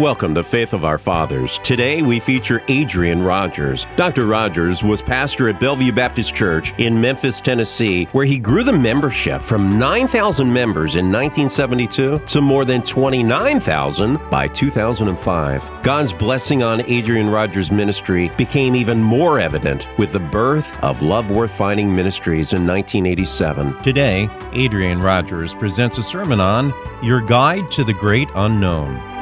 Welcome to Faith of Our Fathers. Today we feature Adrian Rogers. Dr. Rogers was pastor at Bellevue Baptist Church in Memphis, Tennessee, where he grew the membership from 9,000 members in 1972 to more than 29,000 by 2005. God's blessing on Adrian Rogers' ministry became even more evident with the birth of Love Worth Finding Ministries in 1987. Today, Adrian Rogers presents a sermon on Your Guide to the Great Unknown.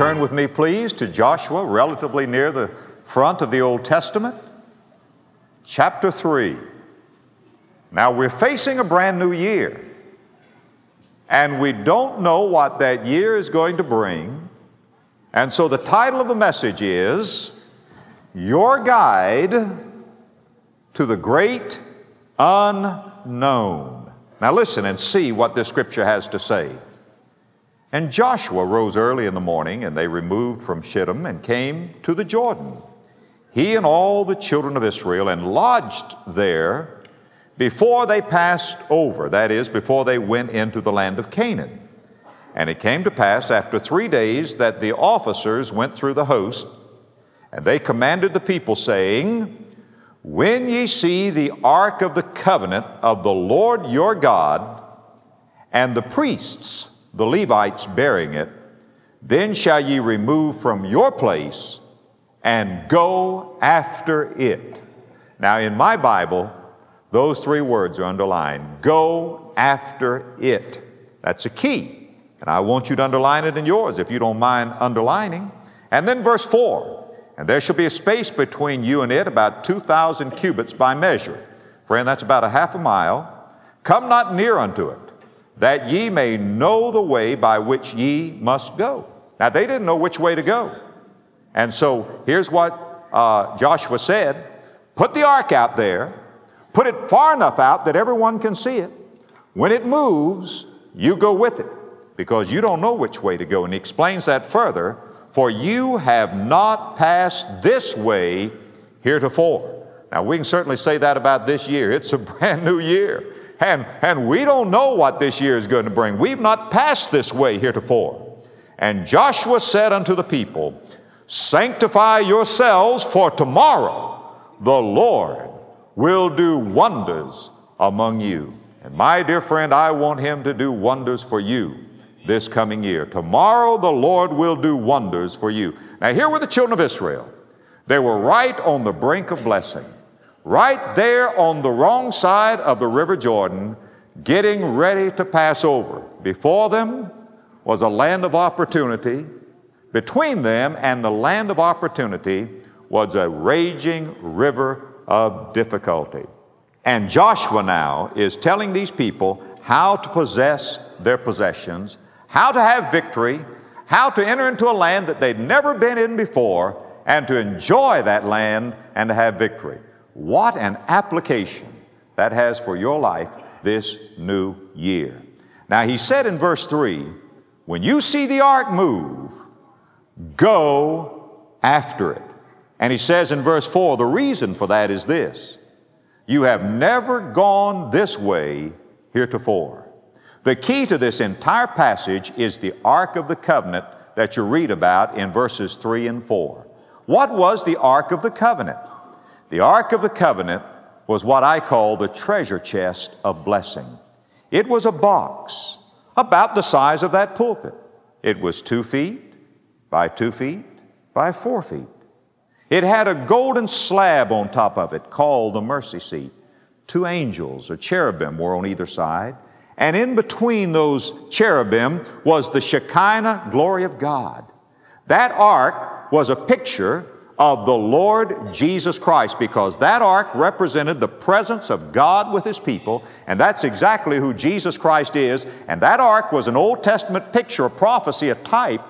Turn with me, please, to Joshua, relatively near the front of the Old Testament, chapter 3. Now, we're facing a brand new year, and we don't know what that year is going to bring. And so, the title of the message is Your Guide to the Great Unknown. Now, listen and see what this scripture has to say. And Joshua rose early in the morning, and they removed from Shittim and came to the Jordan, he and all the children of Israel, and lodged there before they passed over, that is, before they went into the land of Canaan. And it came to pass after three days that the officers went through the host, and they commanded the people, saying, When ye see the ark of the covenant of the Lord your God, and the priests, the Levites bearing it, then shall ye remove from your place and go after it. Now, in my Bible, those three words are underlined go after it. That's a key. And I want you to underline it in yours if you don't mind underlining. And then verse 4 And there shall be a space between you and it about 2,000 cubits by measure. Friend, that's about a half a mile. Come not near unto it that ye may know the way by which ye must go. Now, they didn't know which way to go. And so here's what uh, Joshua said Put the ark out there, put it far enough out that everyone can see it. When it moves, you go with it because you don't know which way to go. And he explains that further for you have not passed this way heretofore. Now, we can certainly say that about this year. It's a brand new year. And, and we don't know what this year is going to bring. We've not passed this way heretofore. And Joshua said unto the people, Sanctify yourselves, for tomorrow the Lord will do wonders among you. And my dear friend, I want him to do wonders for you this coming year. Tomorrow the Lord will do wonders for you. Now, here were the children of Israel. They were right on the brink of blessing right there on the wrong side of the River Jordan, getting ready to pass over. Before them was a land of opportunity. Between them and the land of opportunity was a raging river of difficulty. And Joshua now is telling these people how to possess their possessions, how to have victory, how to enter into a land that they'd never been in before, and to enjoy that land and to have victory. What an application that has for your life this new year. Now, he said in verse 3 when you see the ark move, go after it. And he says in verse 4 the reason for that is this you have never gone this way heretofore. The key to this entire passage is the Ark of the Covenant that you read about in verses 3 and 4. What was the Ark of the Covenant? The Ark of the Covenant was what I call the treasure chest of blessing. It was a box about the size of that pulpit. It was two feet by two feet by four feet. It had a golden slab on top of it called the mercy seat. Two angels or cherubim were on either side, and in between those cherubim was the Shekinah glory of God. That ark was a picture of the Lord Jesus Christ because that ark represented the presence of God with His people, and that's exactly who Jesus Christ is. And that ark was an Old Testament picture, a prophecy, a type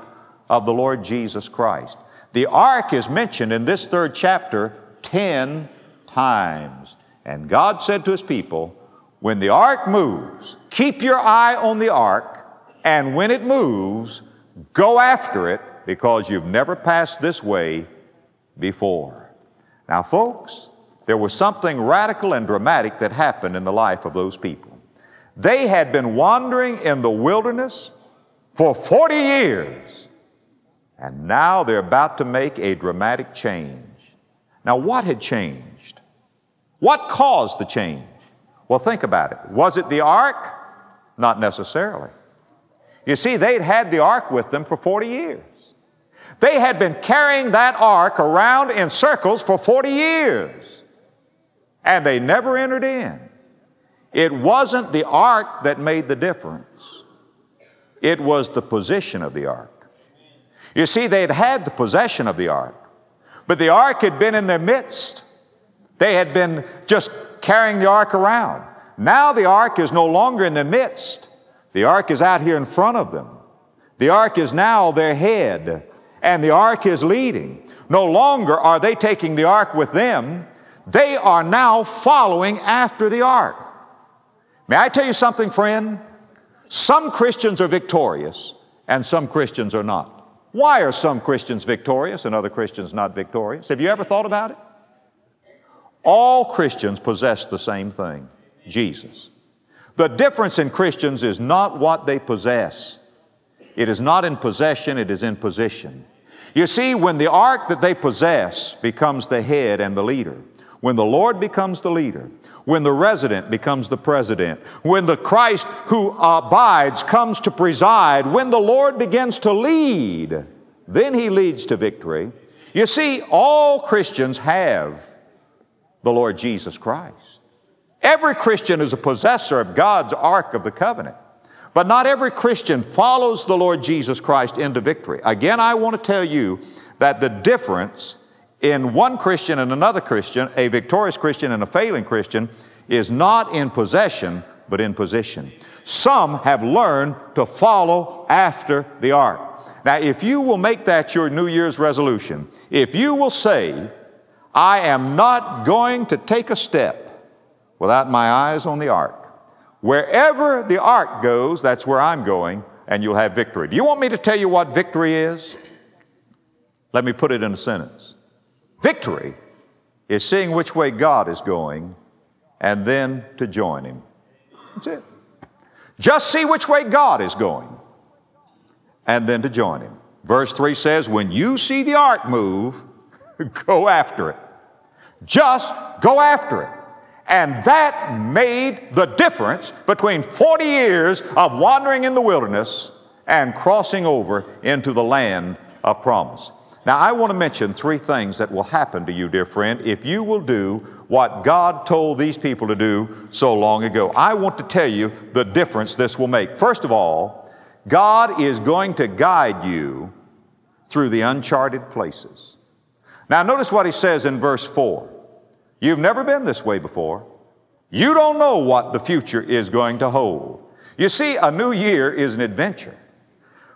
of the Lord Jesus Christ. The ark is mentioned in this third chapter 10 times. And God said to His people, when the ark moves, keep your eye on the ark, and when it moves, go after it because you've never passed this way before. Now, folks, there was something radical and dramatic that happened in the life of those people. They had been wandering in the wilderness for 40 years, and now they're about to make a dramatic change. Now, what had changed? What caused the change? Well, think about it. Was it the ark? Not necessarily. You see, they'd had the ark with them for 40 years. They had been carrying that ark around in circles for 40 years, and they never entered in. It wasn't the ark that made the difference, it was the position of the ark. You see, they had had the possession of the ark, but the ark had been in their midst. They had been just carrying the ark around. Now the ark is no longer in their midst. The ark is out here in front of them. The ark is now their head, and the ark is leading. No longer are they taking the ark with them, they are now following after the ark. May I tell you something, friend? Some Christians are victorious, and some Christians are not. Why are some Christians victorious and other Christians not victorious? Have you ever thought about it? All Christians possess the same thing Jesus. The difference in Christians is not what they possess. It is not in possession, it is in position. You see, when the ark that they possess becomes the head and the leader, when the Lord becomes the leader, when the resident becomes the president, when the Christ who abides comes to preside, when the Lord begins to lead, then he leads to victory. You see, all Christians have the Lord Jesus Christ. Every Christian is a possessor of God's Ark of the Covenant. But not every Christian follows the Lord Jesus Christ into victory. Again, I want to tell you that the difference in one Christian and another Christian, a victorious Christian and a failing Christian, is not in possession, but in position. Some have learned to follow after the ark. Now, if you will make that your New Year's resolution, if you will say, I am not going to take a step without my eyes on the ark. Wherever the ark goes, that's where I'm going, and you'll have victory. Do you want me to tell you what victory is? Let me put it in a sentence. Victory is seeing which way God is going and then to join Him. That's it. Just see which way God is going and then to join Him. Verse 3 says, When you see the ark move, go after it. Just go after it. And that made the difference between 40 years of wandering in the wilderness and crossing over into the land of promise. Now, I want to mention three things that will happen to you, dear friend, if you will do what God told these people to do so long ago. I want to tell you the difference this will make. First of all, God is going to guide you through the uncharted places. Now, notice what he says in verse 4. You've never been this way before. You don't know what the future is going to hold. You see, a new year is an adventure.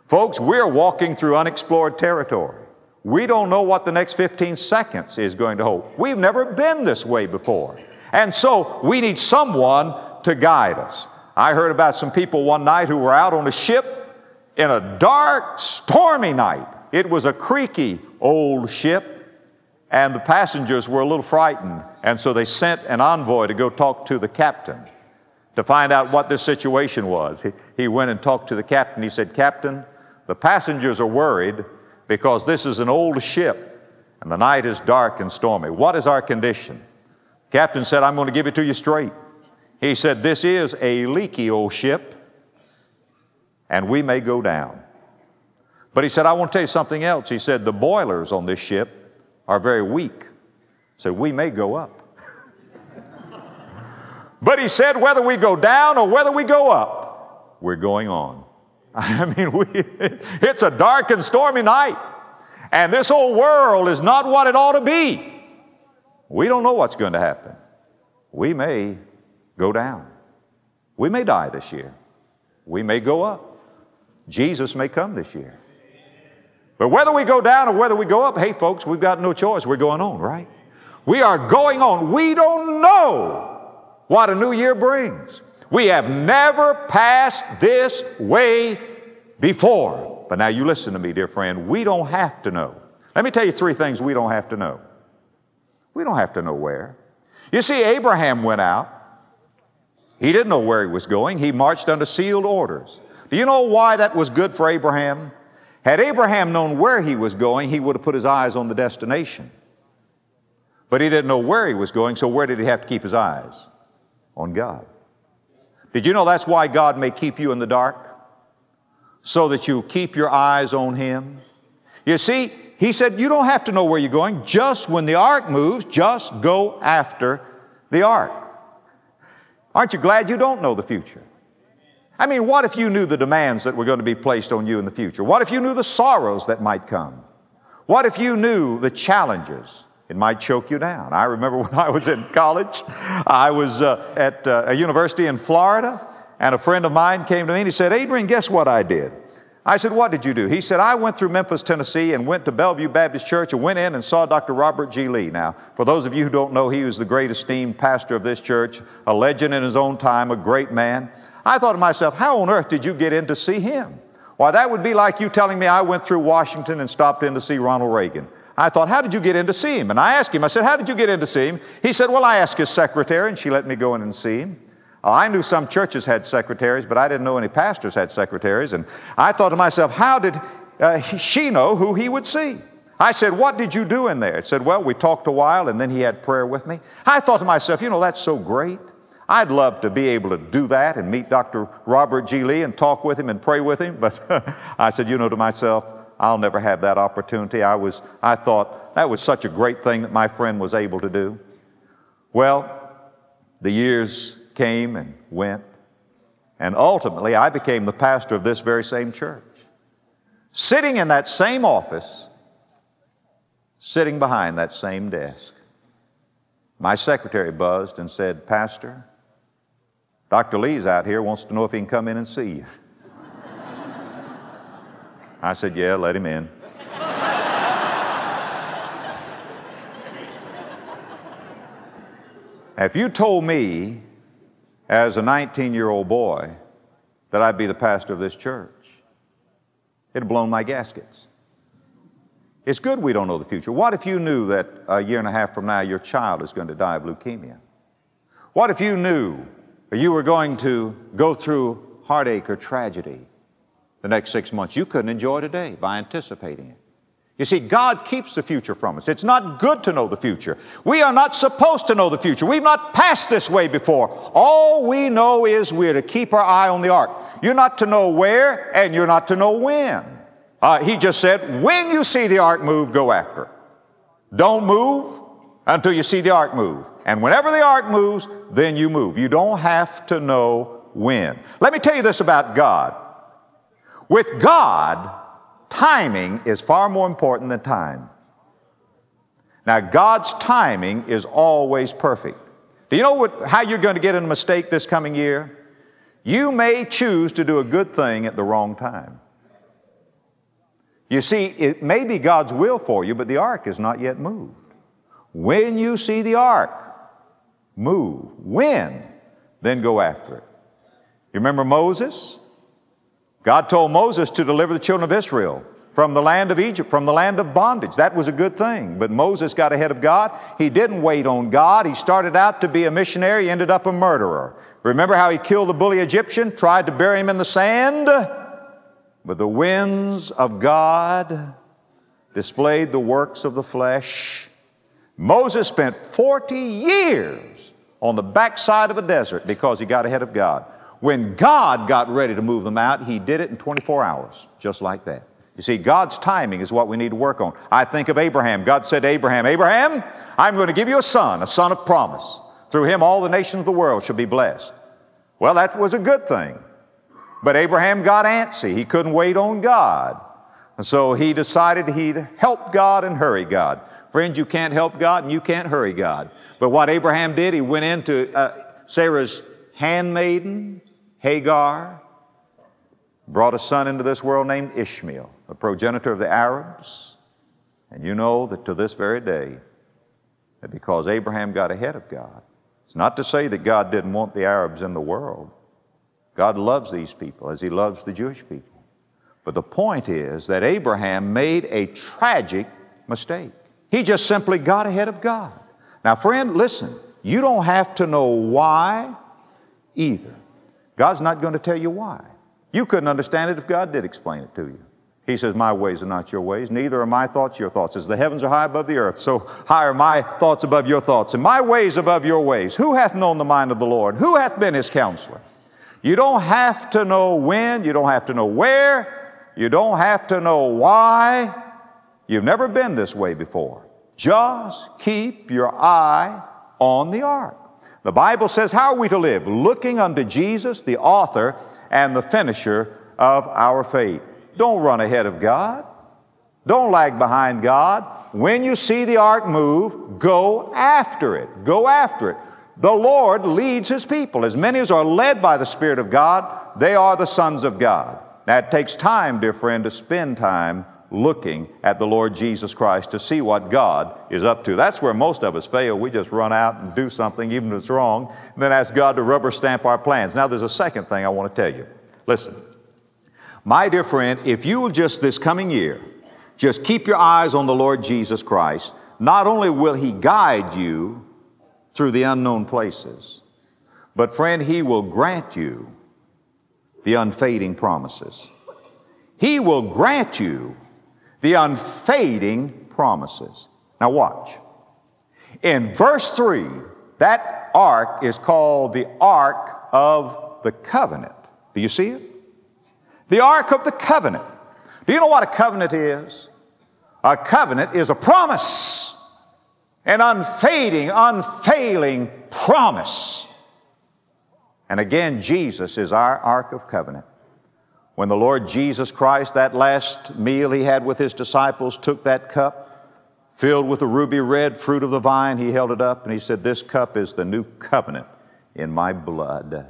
Folks, we're walking through unexplored territory. We don't know what the next 15 seconds is going to hold. We've never been this way before. And so we need someone to guide us. I heard about some people one night who were out on a ship in a dark, stormy night. It was a creaky old ship, and the passengers were a little frightened. And so they sent an envoy to go talk to the captain to find out what this situation was. He, he went and talked to the captain. He said, Captain, the passengers are worried because this is an old ship and the night is dark and stormy. What is our condition? The Captain said, I'm going to give it to you straight. He said, This is a leaky old ship and we may go down. But he said, I want to tell you something else. He said, The boilers on this ship are very weak. So we may go up. but he said, whether we go down or whether we go up, we're going on. I mean, we, it's a dark and stormy night, and this whole world is not what it ought to be. We don't know what's going to happen. We may go down. We may die this year. We may go up. Jesus may come this year. But whether we go down or whether we go up, hey, folks, we've got no choice. We're going on, right? We are going on. We don't know what a new year brings. We have never passed this way before. But now you listen to me, dear friend. We don't have to know. Let me tell you three things we don't have to know. We don't have to know where. You see, Abraham went out. He didn't know where he was going. He marched under sealed orders. Do you know why that was good for Abraham? Had Abraham known where he was going, he would have put his eyes on the destination. But he didn't know where he was going, so where did he have to keep his eyes? On God. Did you know that's why God may keep you in the dark? So that you keep your eyes on Him. You see, He said, You don't have to know where you're going. Just when the ark moves, just go after the ark. Aren't you glad you don't know the future? I mean, what if you knew the demands that were going to be placed on you in the future? What if you knew the sorrows that might come? What if you knew the challenges? It might choke you down. I remember when I was in college, I was uh, at uh, a university in Florida, and a friend of mine came to me and he said, Adrian, guess what I did? I said, What did you do? He said, I went through Memphis, Tennessee, and went to Bellevue Baptist Church and went in and saw Dr. Robert G. Lee. Now, for those of you who don't know, he was the great esteemed pastor of this church, a legend in his own time, a great man. I thought to myself, how on earth did you get in to see him? Why, that would be like you telling me I went through Washington and stopped in to see Ronald Reagan. I thought, how did you get in to see him? And I asked him, I said, how did you get in to see him? He said, well, I asked his secretary, and she let me go in and see him. I knew some churches had secretaries, but I didn't know any pastors had secretaries. And I thought to myself, how did uh, she know who he would see? I said, What did you do in there? He said, Well, we talked a while and then he had prayer with me. I thought to myself, You know, that's so great. I'd love to be able to do that and meet Dr. Robert G. Lee and talk with him and pray with him. But I said, you know, to myself, I'll never have that opportunity. I, was, I thought that was such a great thing that my friend was able to do. Well, the years came and went, and ultimately I became the pastor of this very same church. Sitting in that same office, sitting behind that same desk. My secretary buzzed and said, Pastor, Dr. Lee's out here, wants to know if he can come in and see you. I said, Yeah, let him in. if you told me as a 19 year old boy that I'd be the pastor of this church, it'd have blown my gaskets. It's good we don't know the future. What if you knew that a year and a half from now your child is going to die of leukemia? What if you knew you were going to go through heartache or tragedy the next six months. You couldn't enjoy today by anticipating it. You see, God keeps the future from us. It's not good to know the future. We are not supposed to know the future. We've not passed this way before. All we know is we're to keep our eye on the ark. You're not to know where and you're not to know when. Uh, he just said, when you see the ark move, go after. Don't move until you see the ark move. And whenever the ark moves, then you move. You don't have to know when. Let me tell you this about God. With God, timing is far more important than time. Now, God's timing is always perfect. Do you know what, how you're going to get in a mistake this coming year? You may choose to do a good thing at the wrong time. You see, it may be God's will for you, but the ark is not yet moved. When you see the ark move, when, then go after it. You remember Moses? God told Moses to deliver the children of Israel from the land of Egypt, from the land of bondage. That was a good thing. But Moses got ahead of God. He didn't wait on God. He started out to be a missionary, ended up a murderer. Remember how he killed the bully Egyptian, tried to bury him in the sand? But the winds of God displayed the works of the flesh Moses spent 40 years on the backside of a desert because he got ahead of God. When God got ready to move them out, he did it in 24 hours, just like that. You see, God's timing is what we need to work on. I think of Abraham. God said to Abraham, Abraham, I'm going to give you a son, a son of promise. Through him, all the nations of the world shall be blessed. Well, that was a good thing. But Abraham got antsy. He couldn't wait on God. And so he decided he'd help God and hurry God. Friends, you can't help God and you can't hurry God. But what Abraham did, he went into uh, Sarah's handmaiden, Hagar, brought a son into this world named Ishmael, a progenitor of the Arabs. And you know that to this very day, that because Abraham got ahead of God, it's not to say that God didn't want the Arabs in the world. God loves these people as He loves the Jewish people. But the point is that Abraham made a tragic mistake. He just simply got ahead of God. Now, friend, listen, you don't have to know why either. God's not going to tell you why. You couldn't understand it if God did explain it to you. He says, My ways are not your ways, neither are my thoughts your thoughts. As the heavens are high above the earth, so high are my thoughts above your thoughts, and my ways above your ways. Who hath known the mind of the Lord? Who hath been his counselor? You don't have to know when, you don't have to know where, you don't have to know why. You've never been this way before. Just keep your eye on the ark. The Bible says, How are we to live? Looking unto Jesus, the author and the finisher of our faith. Don't run ahead of God. Don't lag behind God. When you see the ark move, go after it. Go after it. The Lord leads His people. As many as are led by the Spirit of God, they are the sons of God. Now, it takes time, dear friend, to spend time looking at the Lord Jesus Christ to see what God is up to. That's where most of us fail. We just run out and do something, even if it's wrong, and then ask God to rubber stamp our plans. Now, there's a second thing I want to tell you. Listen, my dear friend, if you will just this coming year, just keep your eyes on the Lord Jesus Christ, not only will He guide you through the unknown places, but friend, He will grant you the unfading promises. He will grant you the unfading promises. Now, watch. In verse 3, that ark is called the Ark of the Covenant. Do you see it? The Ark of the Covenant. Do you know what a covenant is? A covenant is a promise, an unfading, unfailing promise. And again, Jesus is our Ark of Covenant. When the Lord Jesus Christ, that last meal he had with his disciples, took that cup filled with the ruby red fruit of the vine, he held it up and he said, This cup is the new covenant in my blood.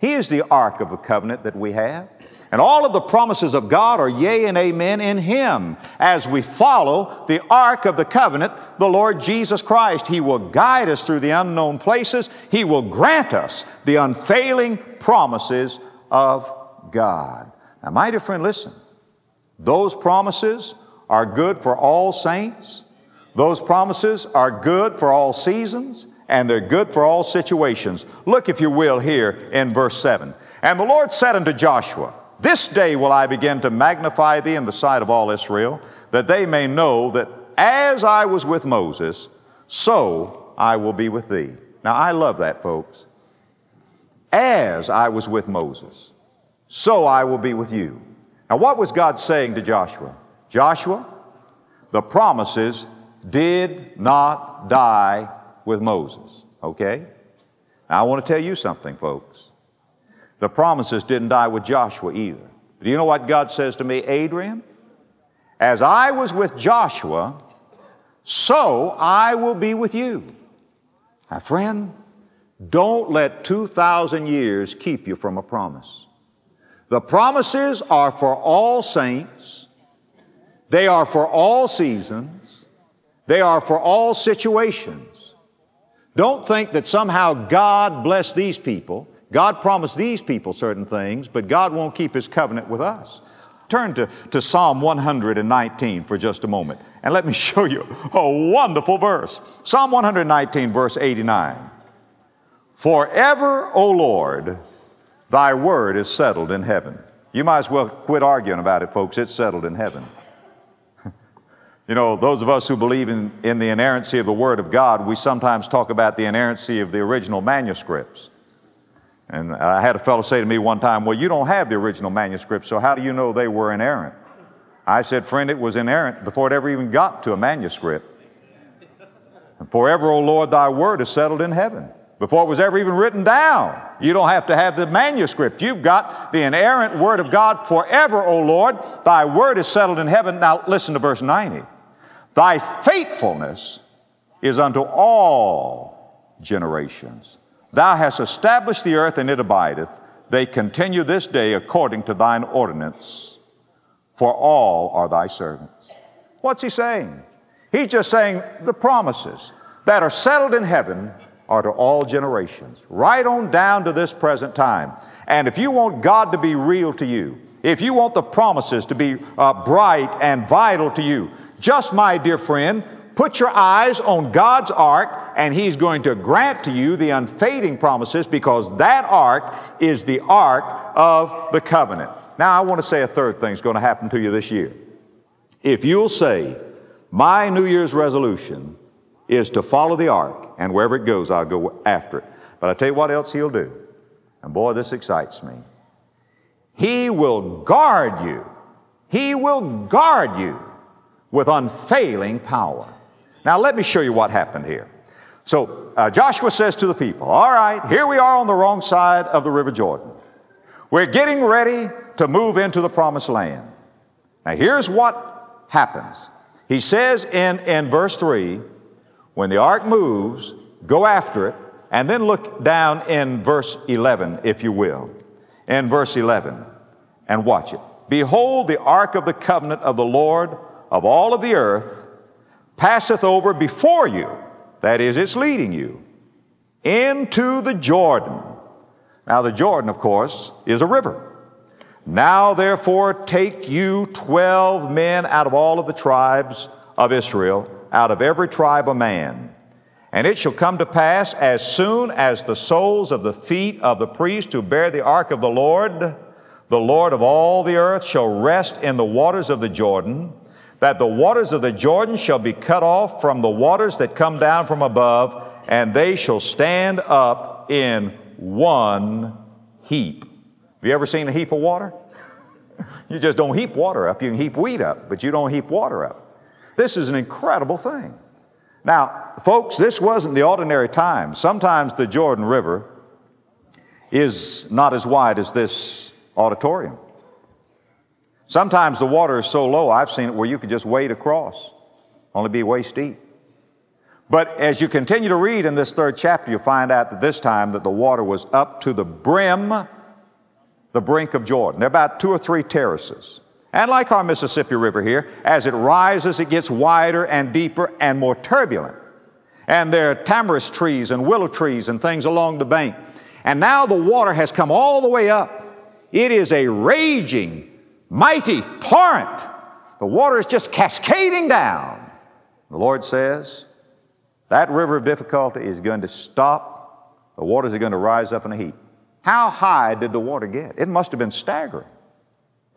He is the ark of the covenant that we have. And all of the promises of God are yea and amen in Him. As we follow the ark of the covenant, the Lord Jesus Christ, He will guide us through the unknown places. He will grant us the unfailing promises of God. Now, my dear friend, listen. Those promises are good for all saints. Those promises are good for all seasons and they're good for all situations. Look, if you will, here in verse 7. And the Lord said unto Joshua, This day will I begin to magnify thee in the sight of all Israel, that they may know that as I was with Moses, so I will be with thee. Now, I love that, folks. As I was with Moses, so I will be with you. Now, what was God saying to Joshua? Joshua, the promises did not die with Moses, okay? Now, I want to tell you something, folks. The promises didn't die with Joshua either. Do you know what God says to me, Adrian? As I was with Joshua, so I will be with you. My friend, don't let 2,000 years keep you from a promise. The promises are for all saints, they are for all seasons, they are for all situations. Don't think that somehow God blessed these people, God promised these people certain things, but God won't keep His covenant with us. Turn to, to Psalm 119 for just a moment, and let me show you a wonderful verse. Psalm 119, verse 89. Forever, O Lord, Thy word is settled in heaven. You might as well quit arguing about it, folks. It's settled in heaven. you know, those of us who believe in, in the inerrancy of the Word of God, we sometimes talk about the inerrancy of the original manuscripts. And I had a fellow say to me one time, Well, you don't have the original manuscripts, so how do you know they were inerrant? I said, Friend, it was inerrant before it ever even got to a manuscript. And forever, O Lord, thy word is settled in heaven before it was ever even written down. You don't have to have the manuscript. You've got the inerrant Word of God forever, O Lord. Thy Word is settled in heaven. Now listen to verse 90. Thy faithfulness is unto all generations. Thou hast established the earth and it abideth. They continue this day according to thine ordinance, for all are thy servants. What's he saying? He's just saying the promises that are settled in heaven are to all generations, right on down to this present time. And if you want God to be real to you, if you want the promises to be uh, bright and vital to you, just my dear friend, put your eyes on God's ark and He's going to grant to you the unfading promises because that ark is the ark of the covenant. Now, I want to say a third thing is going to happen to you this year. If you'll say, My New Year's resolution is to follow the ark, and wherever it goes, I'll go after it. But I tell you what else He'll do. And boy, this excites me. He will guard you. He will guard you with unfailing power. Now, let me show you what happened here. So, uh, Joshua says to the people, All right, here we are on the wrong side of the River Jordan. We're getting ready to move into the promised land. Now, here's what happens. He says in, in verse 3 when the ark moves, go after it, and then look down in verse 11, if you will. In verse 11, and watch it. Behold, the ark of the covenant of the Lord of all of the earth passeth over before you. That is, it's leading you into the Jordan. Now, the Jordan, of course, is a river. Now, therefore, take you twelve men out of all of the tribes of Israel, out of every tribe a man. And it shall come to pass as soon as the soles of the feet of the priest who bear the ark of the Lord, the Lord of all the earth, shall rest in the waters of the Jordan, that the waters of the Jordan shall be cut off from the waters that come down from above, and they shall stand up in one heap. Have you ever seen a heap of water? you just don't heap water up. You can heap wheat up, but you don't heap water up. This is an incredible thing. Now, folks, this wasn't the ordinary time. Sometimes the Jordan River is not as wide as this auditorium. Sometimes the water is so low, I've seen it where you could just wade across, only be waist deep. But as you continue to read in this third chapter, you find out that this time that the water was up to the brim, the brink of Jordan. There are about two or three terraces. And like our Mississippi River here, as it rises, it gets wider and deeper and more turbulent. And there are tamarisk trees and willow trees and things along the bank. And now the water has come all the way up. It is a raging, mighty torrent. The water is just cascading down. The Lord says, that river of difficulty is going to stop. The waters are going to rise up in a heap. How high did the water get? It must have been staggering.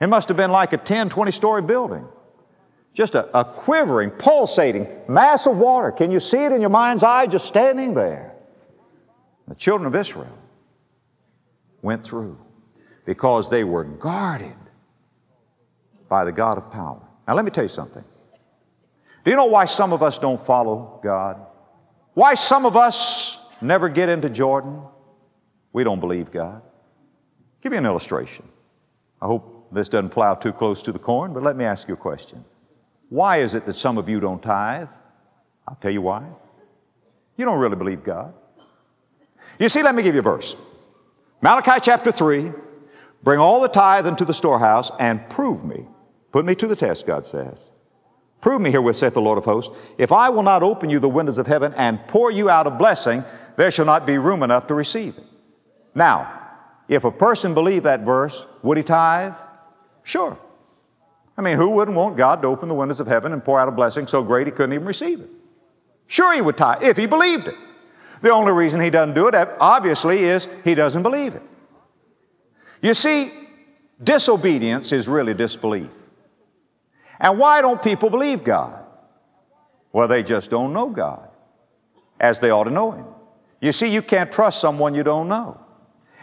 It must have been like a 10, 20 story building. Just a, a quivering, pulsating mass of water. Can you see it in your mind's eye just standing there? The children of Israel went through because they were guarded by the God of power. Now, let me tell you something. Do you know why some of us don't follow God? Why some of us never get into Jordan? We don't believe God. Give you an illustration. I hope this doesn't plow too close to the corn, but let me ask you a question. Why is it that some of you don't tithe? I'll tell you why. You don't really believe God. You see, let me give you a verse. Malachi chapter 3 Bring all the tithe into the storehouse and prove me. Put me to the test, God says. Prove me herewith, saith the Lord of hosts. If I will not open you the windows of heaven and pour you out a blessing, there shall not be room enough to receive it. Now, if a person believed that verse, would he tithe? Sure. I mean, who wouldn't want God to open the windows of heaven and pour out a blessing so great he couldn't even receive it? Sure, he would tithe if he believed it. The only reason he doesn't do it, obviously, is he doesn't believe it. You see, disobedience is really disbelief. And why don't people believe God? Well, they just don't know God as they ought to know Him. You see, you can't trust someone you don't know.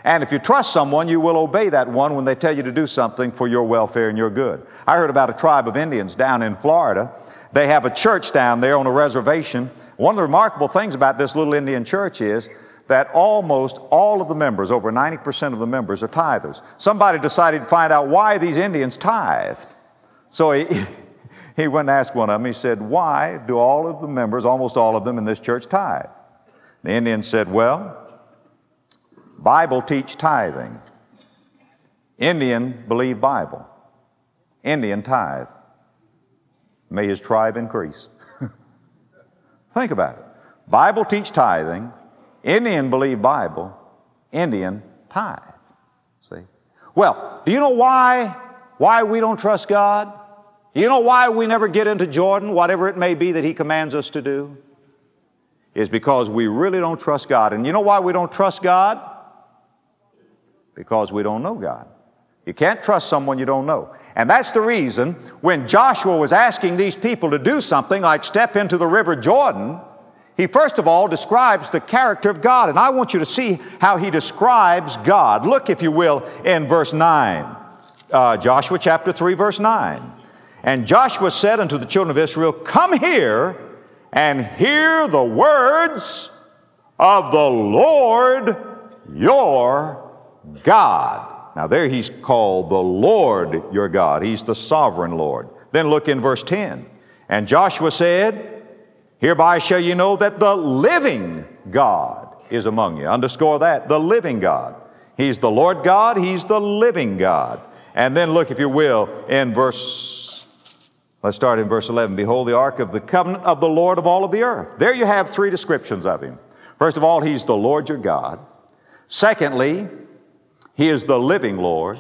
And if you trust someone, you will obey that one when they tell you to do something for your welfare and your good. I heard about a tribe of Indians down in Florida. They have a church down there on a reservation. One of the remarkable things about this little Indian church is that almost all of the members, over 90% of the members, are tithers. Somebody decided to find out why these Indians tithed. So he, he went and asked one of them, he said, Why do all of the members, almost all of them in this church, tithe? The Indian said, Well, Bible teach tithing. Indian believe Bible. Indian tithe. May his tribe increase. Think about it. Bible teach tithing. Indian believe Bible. Indian tithe. See? Well, do you know why why we don't trust God? You know why we never get into Jordan, whatever it may be that He commands us to do? Is because we really don't trust God. And you know why we don't trust God? Because we don't know God. You can't trust someone you don't know. And that's the reason when Joshua was asking these people to do something like step into the river Jordan, he first of all describes the character of God. And I want you to see how he describes God. Look, if you will, in verse 9. Uh, Joshua chapter 3, verse 9. And Joshua said unto the children of Israel, Come here and hear the words of the Lord your God. Now, there he's called the Lord your God. He's the sovereign Lord. Then look in verse 10. And Joshua said, Hereby shall you know that the living God is among you. Underscore that, the living God. He's the Lord God, He's the living God. And then look, if you will, in verse, let's start in verse 11. Behold, the ark of the covenant of the Lord of all of the earth. There you have three descriptions of Him. First of all, He's the Lord your God. Secondly, He is the living Lord.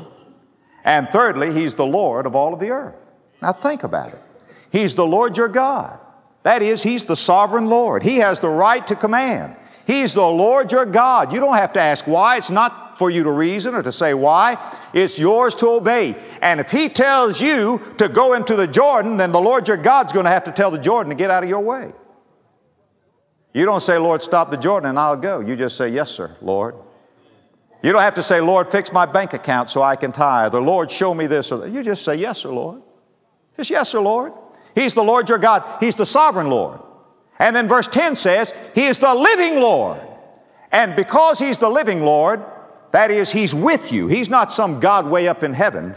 And thirdly, He's the Lord of all of the earth. Now think about it. He's the Lord your God. That is, He's the sovereign Lord. He has the right to command. He's the Lord your God. You don't have to ask why. It's not for you to reason or to say why. It's yours to obey. And if He tells you to go into the Jordan, then the Lord your God's going to have to tell the Jordan to get out of your way. You don't say, Lord, stop the Jordan and I'll go. You just say, Yes, sir, Lord. You don't have to say, Lord, fix my bank account so I can tithe, or Lord, show me this or that. You just say, Yes, sir, Lord. Just yes, sir, Lord. He's the Lord your God. He's the sovereign Lord. And then verse 10 says, He is the living Lord. And because He's the living Lord, that is, He's with you. He's not some God way up in heaven.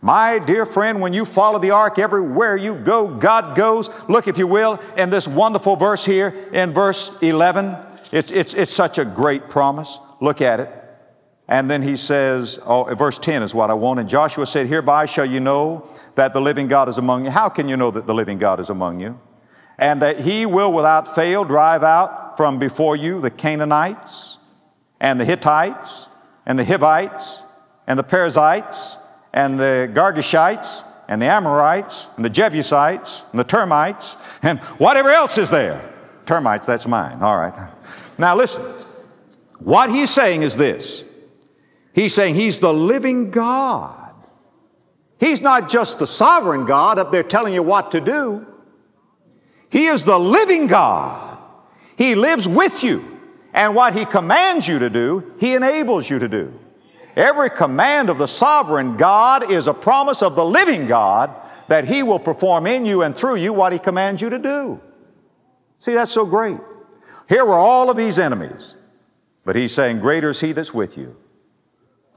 My dear friend, when you follow the ark everywhere you go, God goes. Look, if you will, in this wonderful verse here in verse 11. It's, it's, it's such a great promise. Look at it. And then he says, oh, verse 10 is what I want. And Joshua said, Hereby shall you know that the living God is among you. How can you know that the living God is among you? And that he will without fail drive out from before you the Canaanites and the Hittites and the Hivites and the Perizzites and the Girgashites and the Amorites and the Jebusites and the termites and whatever else is there. Termites, that's mine. All right. Now listen. What he's saying is this He's saying He's the living God. He's not just the sovereign God up there telling you what to do. He is the living God. He lives with you. And what He commands you to do, He enables you to do. Every command of the sovereign God is a promise of the living God that He will perform in you and through you what He commands you to do. See, that's so great. Here were all of these enemies, but He's saying, Greater is He that's with you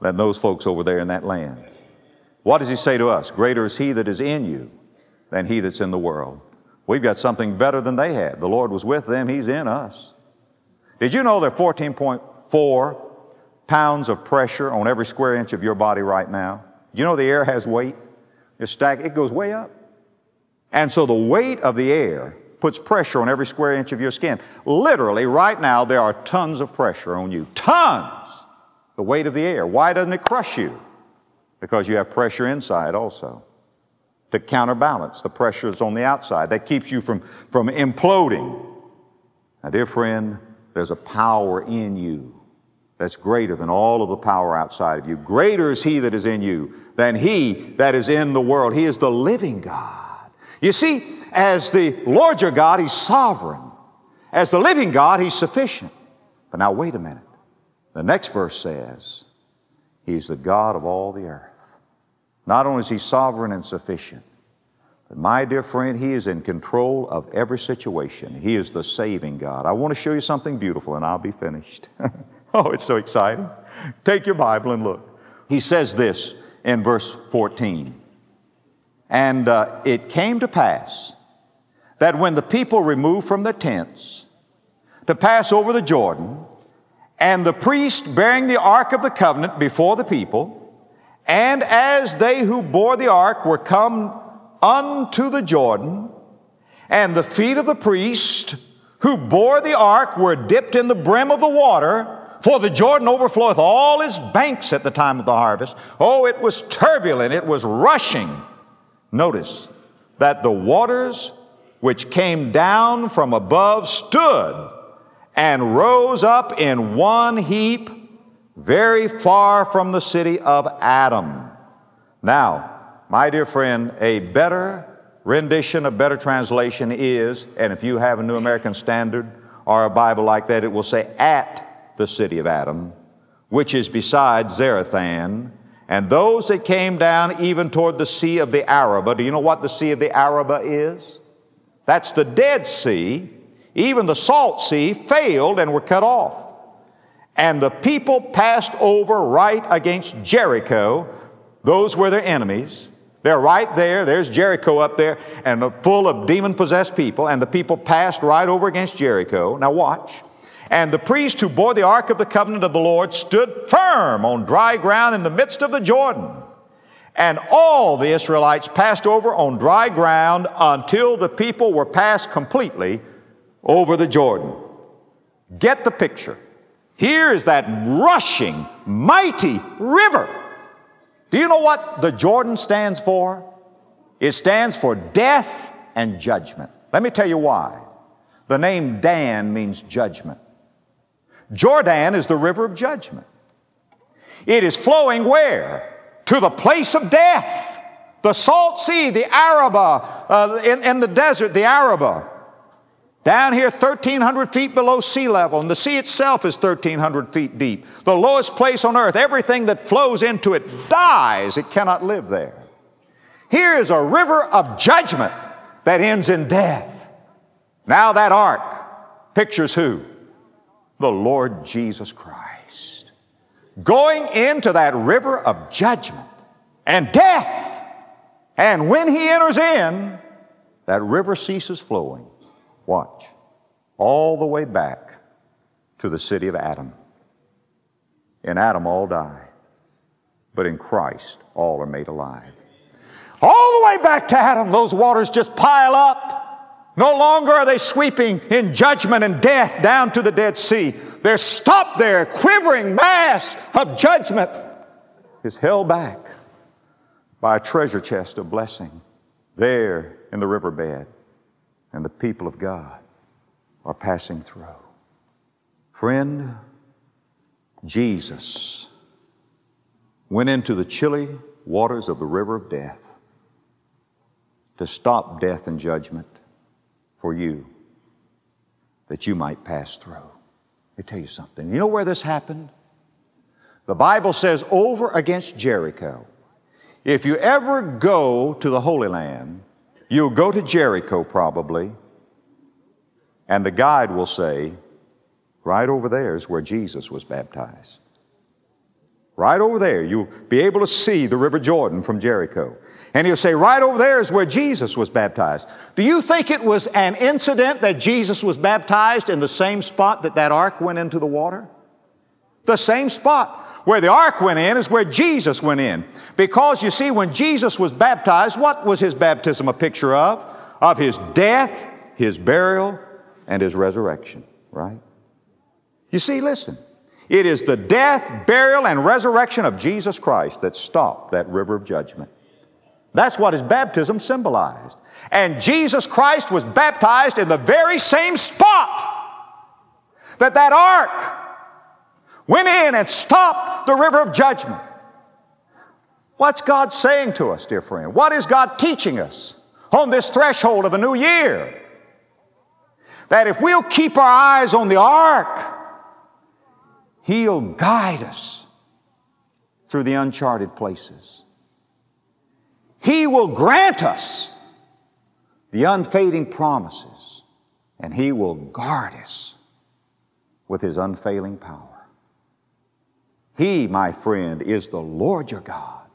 than those folks over there in that land. What does he say to us? Greater is he that is in you than he that's in the world. We've got something better than they had. The Lord was with them, he's in us. Did you know there are 14.4 pounds of pressure on every square inch of your body right now? Do you know the air has weight? It's stacked, it goes way up. And so the weight of the air puts pressure on every square inch of your skin. Literally, right now, there are tons of pressure on you. Tons! The weight of the air. Why doesn't it crush you? Because you have pressure inside also to counterbalance the pressures on the outside. That keeps you from, from imploding. Now, dear friend, there's a power in you that's greater than all of the power outside of you. Greater is He that is in you than He that is in the world. He is the living God. You see, as the Lord your God, He's sovereign. As the living God, He's sufficient. But now, wait a minute. The next verse says, He's the God of all the earth. Not only is He sovereign and sufficient, but my dear friend, He is in control of every situation. He is the saving God. I want to show you something beautiful and I'll be finished. oh, it's so exciting. Take your Bible and look. He says this in verse 14. And uh, it came to pass that when the people removed from their tents to pass over the Jordan, and the priest bearing the ark of the covenant before the people, and as they who bore the ark were come unto the Jordan, and the feet of the priest who bore the ark were dipped in the brim of the water, For the Jordan overfloweth all his banks at the time of the harvest. Oh, it was turbulent, it was rushing. Notice that the waters which came down from above stood and rose up in one heap very far from the city of Adam. Now, my dear friend, a better rendition, a better translation is, and if you have a New American Standard or a Bible like that, it will say, at the city of Adam, which is beside Zarethan, and those that came down even toward the Sea of the Arabah. Do you know what the Sea of the Arabah is? That's the Dead Sea. Even the Salt Sea failed and were cut off. And the people passed over right against Jericho. Those were their enemies. They're right there. There's Jericho up there, and full of demon possessed people. And the people passed right over against Jericho. Now, watch. And the priest who bore the ark of the covenant of the Lord stood firm on dry ground in the midst of the Jordan. And all the Israelites passed over on dry ground until the people were passed completely over the Jordan. Get the picture. Here is that rushing, mighty river. Do you know what the Jordan stands for? It stands for death and judgment. Let me tell you why. The name Dan means judgment. Jordan is the river of judgment. It is flowing where? To the place of death. The salt sea, the Arabah, uh, in, in the desert, the Arabah. Down here, 1,300 feet below sea level, and the sea itself is 1,300 feet deep. The lowest place on earth, everything that flows into it dies, it cannot live there. Here is a river of judgment that ends in death. Now, that ark pictures who? The Lord Jesus Christ. Going into that river of judgment and death. And when he enters in, that river ceases flowing. Watch. All the way back to the city of Adam. In Adam, all die, but in Christ, all are made alive. All the way back to Adam, those waters just pile up. No longer are they sweeping in judgment and death down to the Dead Sea. They're stopped there. Quivering mass of judgment is held back by a treasure chest of blessing there in the riverbed and the people of God are passing through. Friend, Jesus went into the chilly waters of the river of death to stop death and judgment for you that you might pass through. Let me tell you something. You know where this happened? The Bible says over against Jericho. If you ever go to the Holy Land, You'll go to Jericho probably, and the guide will say, right over there is where Jesus was baptized. Right over there, you'll be able to see the River Jordan from Jericho. And he'll say, right over there is where Jesus was baptized. Do you think it was an incident that Jesus was baptized in the same spot that that ark went into the water? The same spot. Where the ark went in is where Jesus went in. Because you see, when Jesus was baptized, what was his baptism a picture of? Of his death, his burial, and his resurrection, right? You see, listen. It is the death, burial, and resurrection of Jesus Christ that stopped that river of judgment. That's what his baptism symbolized. And Jesus Christ was baptized in the very same spot that that ark went in and stopped the river of judgment. What's God saying to us, dear friend? What is God teaching us on this threshold of a new year? That if we'll keep our eyes on the ark, He'll guide us through the uncharted places. He will grant us the unfading promises, and He will guard us with His unfailing power. He, my friend, is the Lord your God.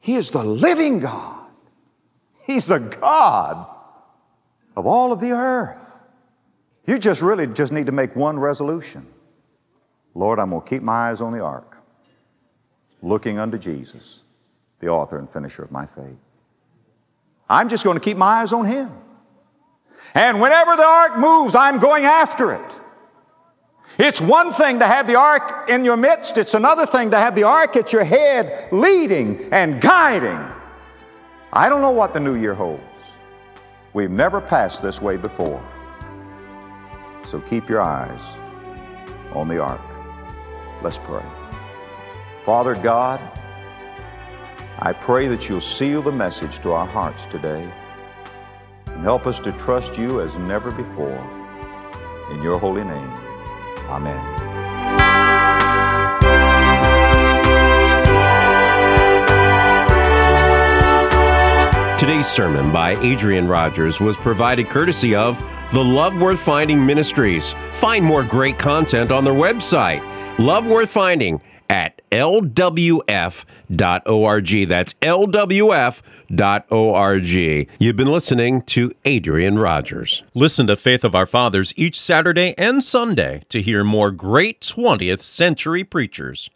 He is the living God. He's the God of all of the earth. You just really just need to make one resolution. Lord, I'm going to keep my eyes on the ark, looking unto Jesus, the author and finisher of my faith. I'm just going to keep my eyes on Him. And whenever the ark moves, I'm going after it. It's one thing to have the ark in your midst, it's another thing to have the ark at your head, leading and guiding. I don't know what the new year holds. We've never passed this way before. So keep your eyes on the ark. Let's pray. Father God, I pray that you'll seal the message to our hearts today and help us to trust you as never before. In your holy name, amen. Today's sermon by Adrian Rogers was provided courtesy of the Love Worth Finding Ministries. Find more great content on their website, Love Worth Finding at lwf.org. That's lwf.org. You've been listening to Adrian Rogers. Listen to Faith of Our Fathers each Saturday and Sunday to hear more great 20th century preachers.